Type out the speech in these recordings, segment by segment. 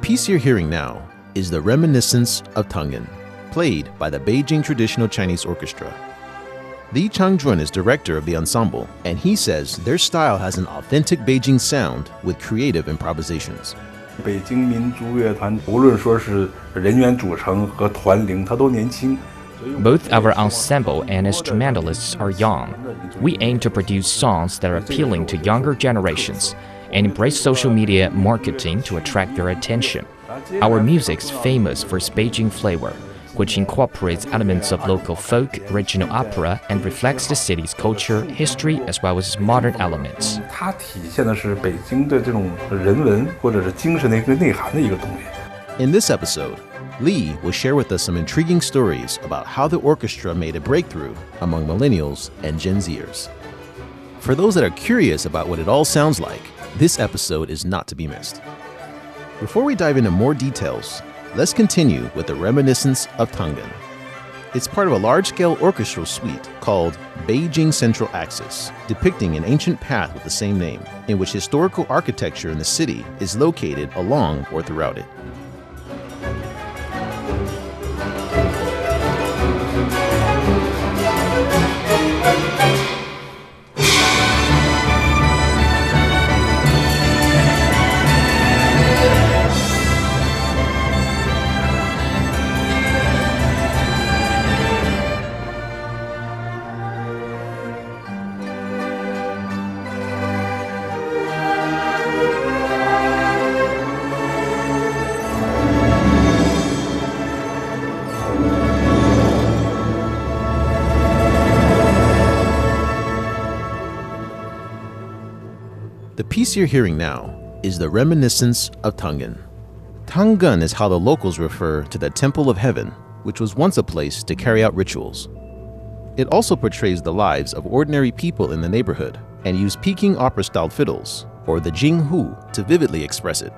piece you're hearing now is The Reminiscence of Tengen, played by the Beijing Traditional Chinese Orchestra. Li Changjun is director of the ensemble, and he says their style has an authentic Beijing sound with creative improvisations. 北京民族乐团无论说是人员组成和团龄，它都年轻。 Both our ensemble and instrumentalists are young. We aim to produce songs that are appealing to younger generations and embrace social media marketing to attract their attention. Our music is famous for its Beijing flavor, which incorporates elements of local folk, regional opera, and reflects the city's culture, history, as well as modern elements. In this episode, Li will share with us some intriguing stories about how the orchestra made a breakthrough among millennials and Gen Zers. For those that are curious about what it all sounds like, this episode is not to be missed. Before we dive into more details, let's continue with the reminiscence of Tangen. It's part of a large scale orchestral suite called Beijing Central Axis, depicting an ancient path with the same name, in which historical architecture in the city is located along or throughout it. Piece you're hearing now is the reminiscence of Tangen. Tangen is how the locals refer to the Temple of Heaven, which was once a place to carry out rituals. It also portrays the lives of ordinary people in the neighborhood and used Peking opera style fiddles, or the Jinghu, to vividly express it.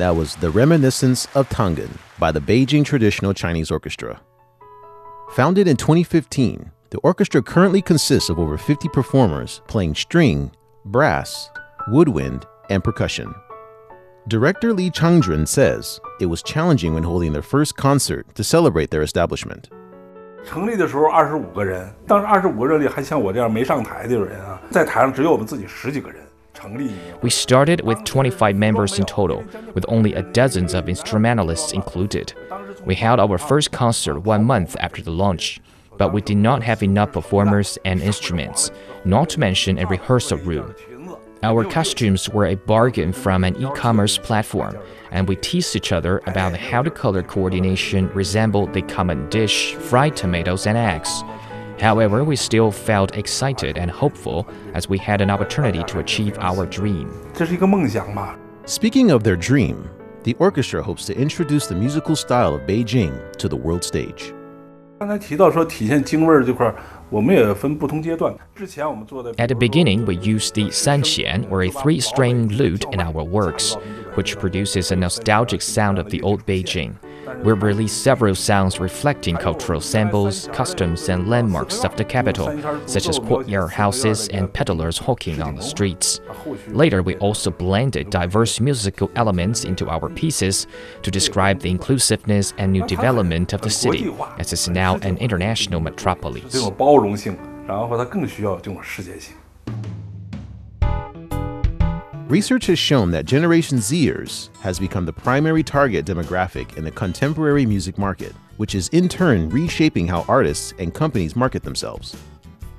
that was The Reminiscence of Tangen by the Beijing Traditional Chinese Orchestra. Founded in 2015, the orchestra currently consists of over 50 performers playing string, brass, woodwind, and percussion. Director Li Changjun says it was challenging when holding their first concert to celebrate their establishment. We started with 25 members in total, with only a dozens of instrumentalists included. We held our first concert one month after the launch, but we did not have enough performers and instruments, not to mention a rehearsal room. Our costumes were a bargain from an e commerce platform, and we teased each other about how the color coordination resembled the common dish fried tomatoes and eggs. However, we still felt excited and hopeful as we had an opportunity to achieve our dream. 这是一个梦想嘛。 Speaking of their dream, the orchestra hopes to introduce the musical style of Beijing to the world stage. 刚才提到说体现京味儿这块儿，我们也分不同阶段。 At the beginning, we used the sanxian, or a three-string lute, in our works, which produces a nostalgic sound of the old Beijing. We released several sounds reflecting cultural symbols, customs, and landmarks of the capital, such as courtyard houses and peddlers hawking on the streets. Later, we also blended diverse musical elements into our pieces to describe the inclusiveness and new development of the city, as it's now an international metropolis. 然后它更需要这种世界性。Research has shown that Generation Zers has become the primary target demographic in the contemporary music market, which is in turn reshaping how artists and companies market themselves.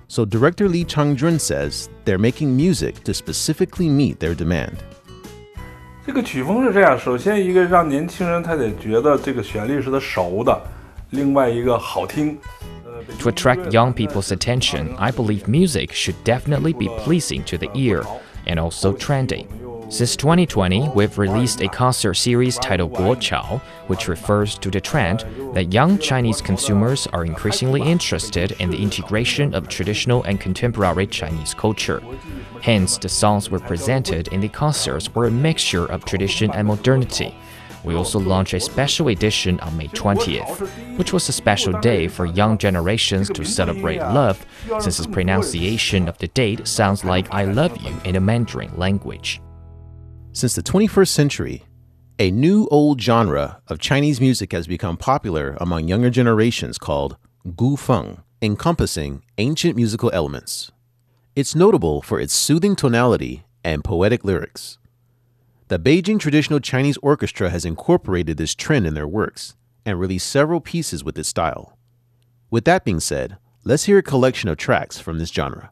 So director Li Changjun says they're making music to specifically meet their demand. 呃 To attract young people's attention, I believe music should definitely be pleasing to the ear and also trendy. Since 2020, we've released a concert series titled Guochao, which refers to the trend that young Chinese consumers are increasingly interested in the integration of traditional and contemporary Chinese culture. Hence, the songs we presented in the concerts were a mixture of tradition and modernity. We also launched a special edition on May 20th, which was a special day for young generations to celebrate love, since its pronunciation of the date sounds like I love you in the Mandarin language. Since the 21st century, a new old genre of Chinese music has become popular among younger generations called gufeng, encompassing ancient musical elements. It's notable for its soothing tonality and poetic lyrics. The Beijing Traditional Chinese Orchestra has incorporated this trend in their works, and released several pieces with this style. With that being said, let's hear a collection of tracks from this genre.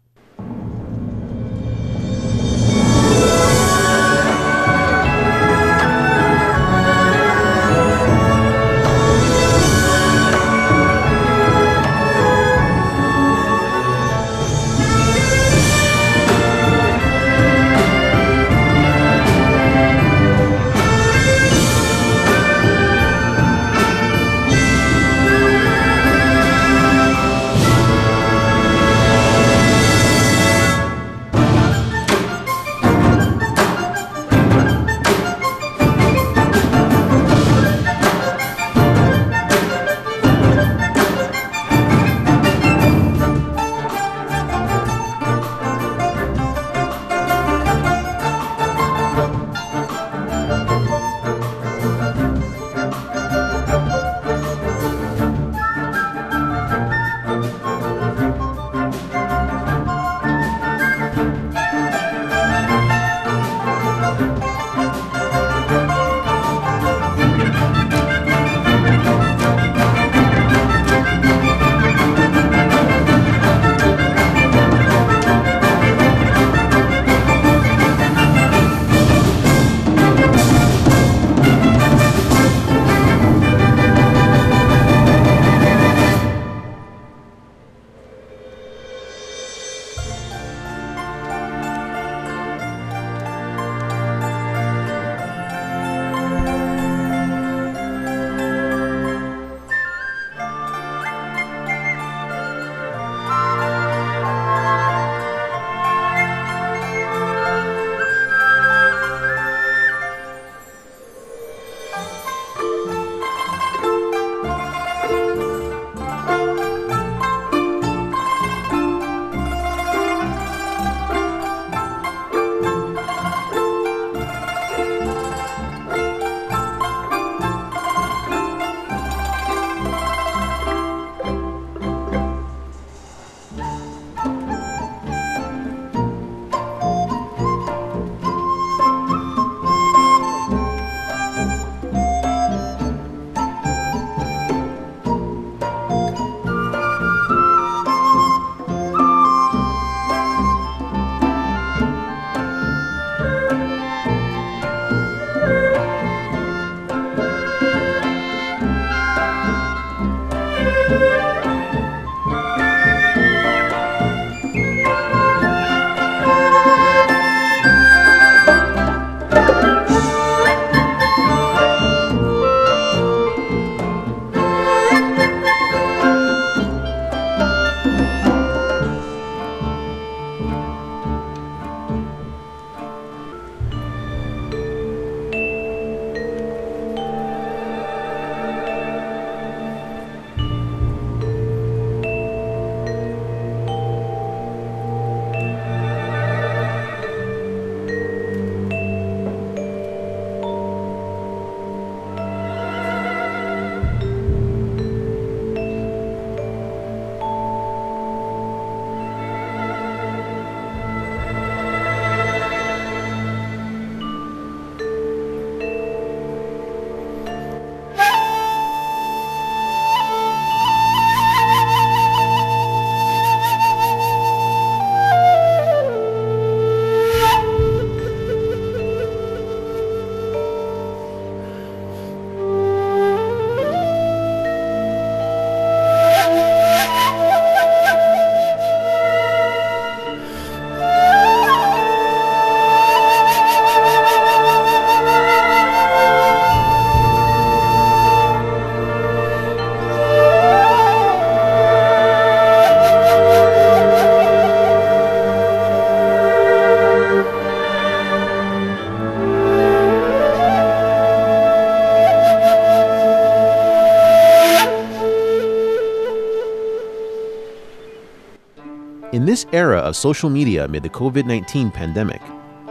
of social media amid the COVID 19 pandemic,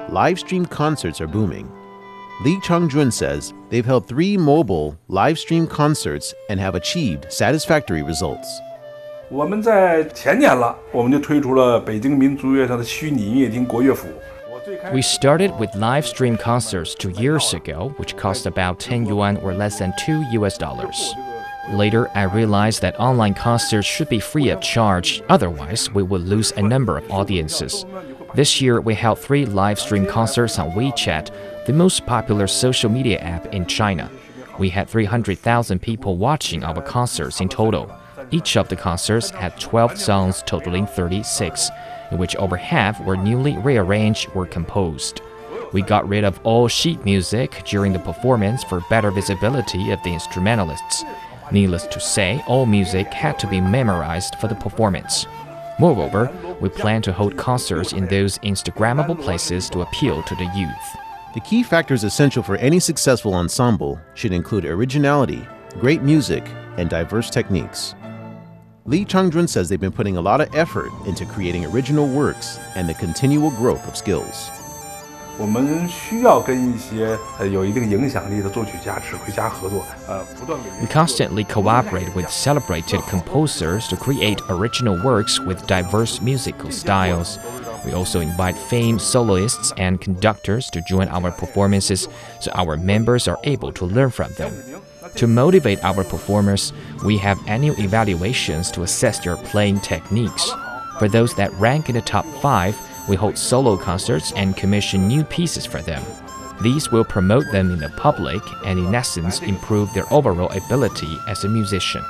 live stream concerts are booming. Li Changjun says they've held three mobile live stream concerts and have achieved satisfactory results. 我们在前年了，我们就推出了北京民族乐团的虚拟音乐厅国乐府。we started with live stream concerts two years ago, which cost about 10 yuan or less than 2 US dollars. Later, I realized that online concerts should be free of charge, otherwise, we would lose a number of audiences. This year, we held three live stream concerts on WeChat, the most popular social media app in China. We had 300,000 people watching our concerts in total. Each of the concerts had 12 songs totaling 36, in which over half were newly rearranged or composed. We got rid of all sheet music during the performance for better visibility of the instrumentalists. Needless to say, all music had to be memorized for the performance. Moreover, we plan to hold concerts in those Instagrammable places to appeal to the youth. The key factors essential for any successful ensemble should include originality, great music, and diverse techniques. Li Changjun says they've been putting a lot of effort into creating original works and the continual growth of skills. 我们需要跟一些呃有一定影响力的作曲家、指挥家合作，呃，不断给。 We constantly cooperate with celebrated composers to create original works with diverse musical styles. We also invite famed soloists and conductors to join our performances so our members are able to learn from them. To motivate our performers, we have annual evaluations to assess their playing techniques. For those that rank in the top five, we hold solo concerts and commission new pieces for them. These will promote them in the public and, in essence, improve their overall ability as a musician.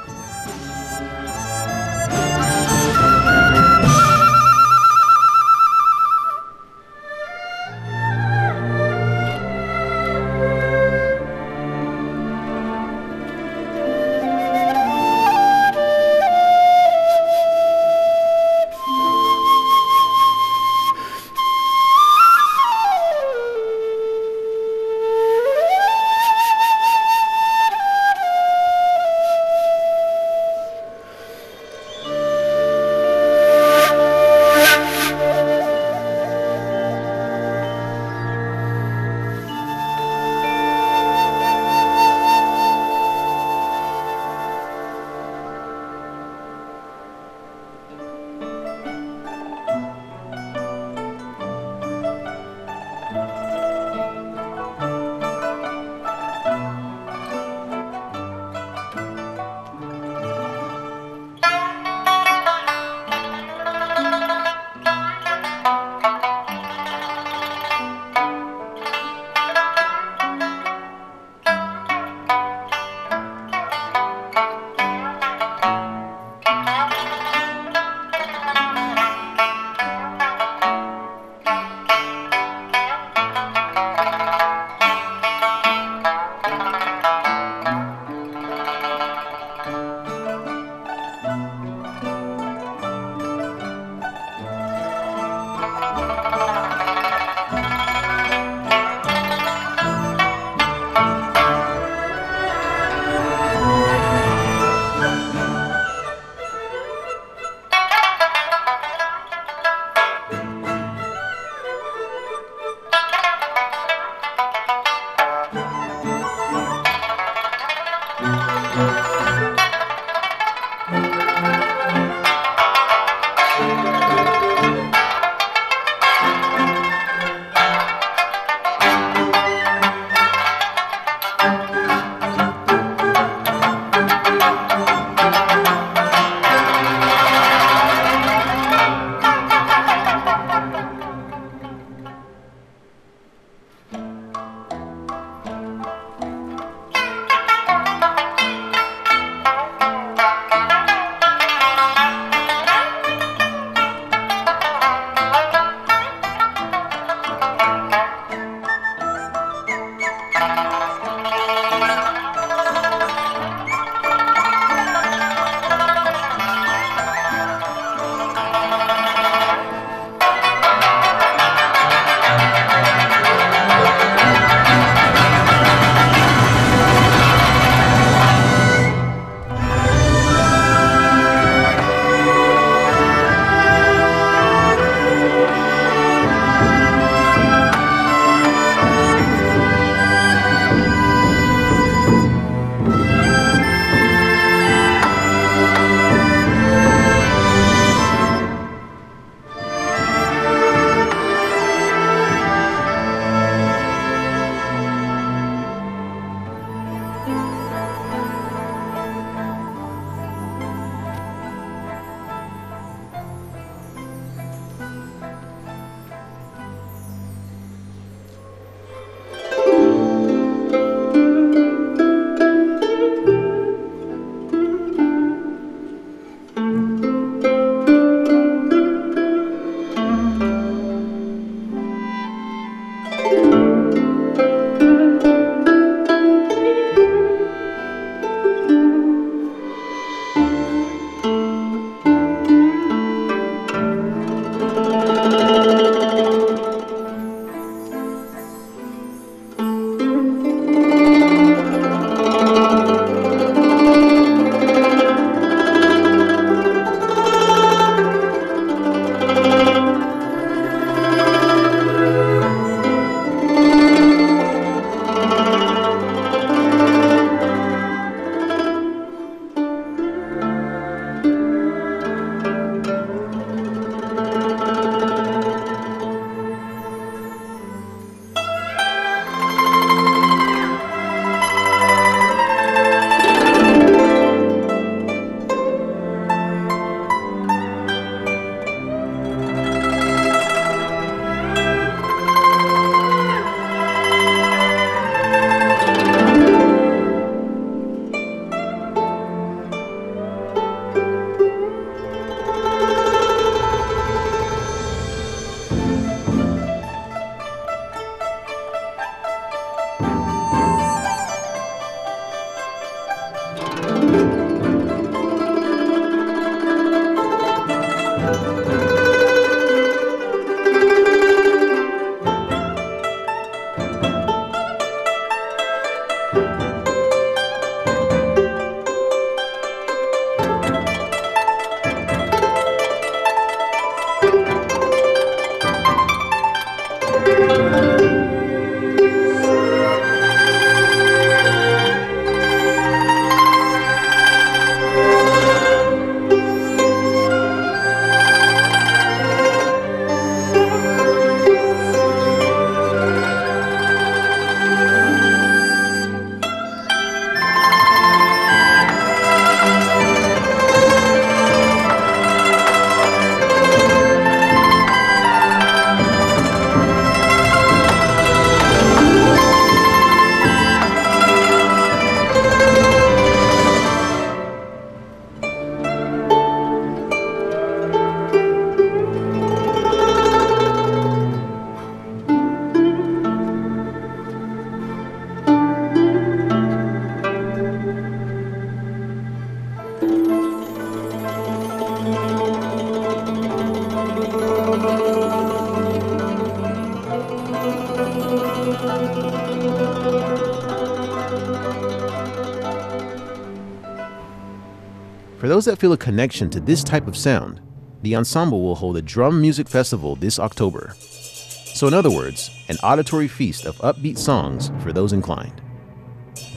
For those that feel a connection to this type of sound, the ensemble will hold a drum music festival this October. So, in other words, an auditory feast of upbeat songs for those inclined.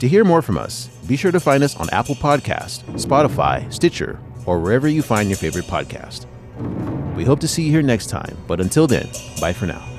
To hear more from us, be sure to find us on Apple Podcast, Spotify, Stitcher, or wherever you find your favorite podcast. We hope to see you here next time, but until then, bye for now.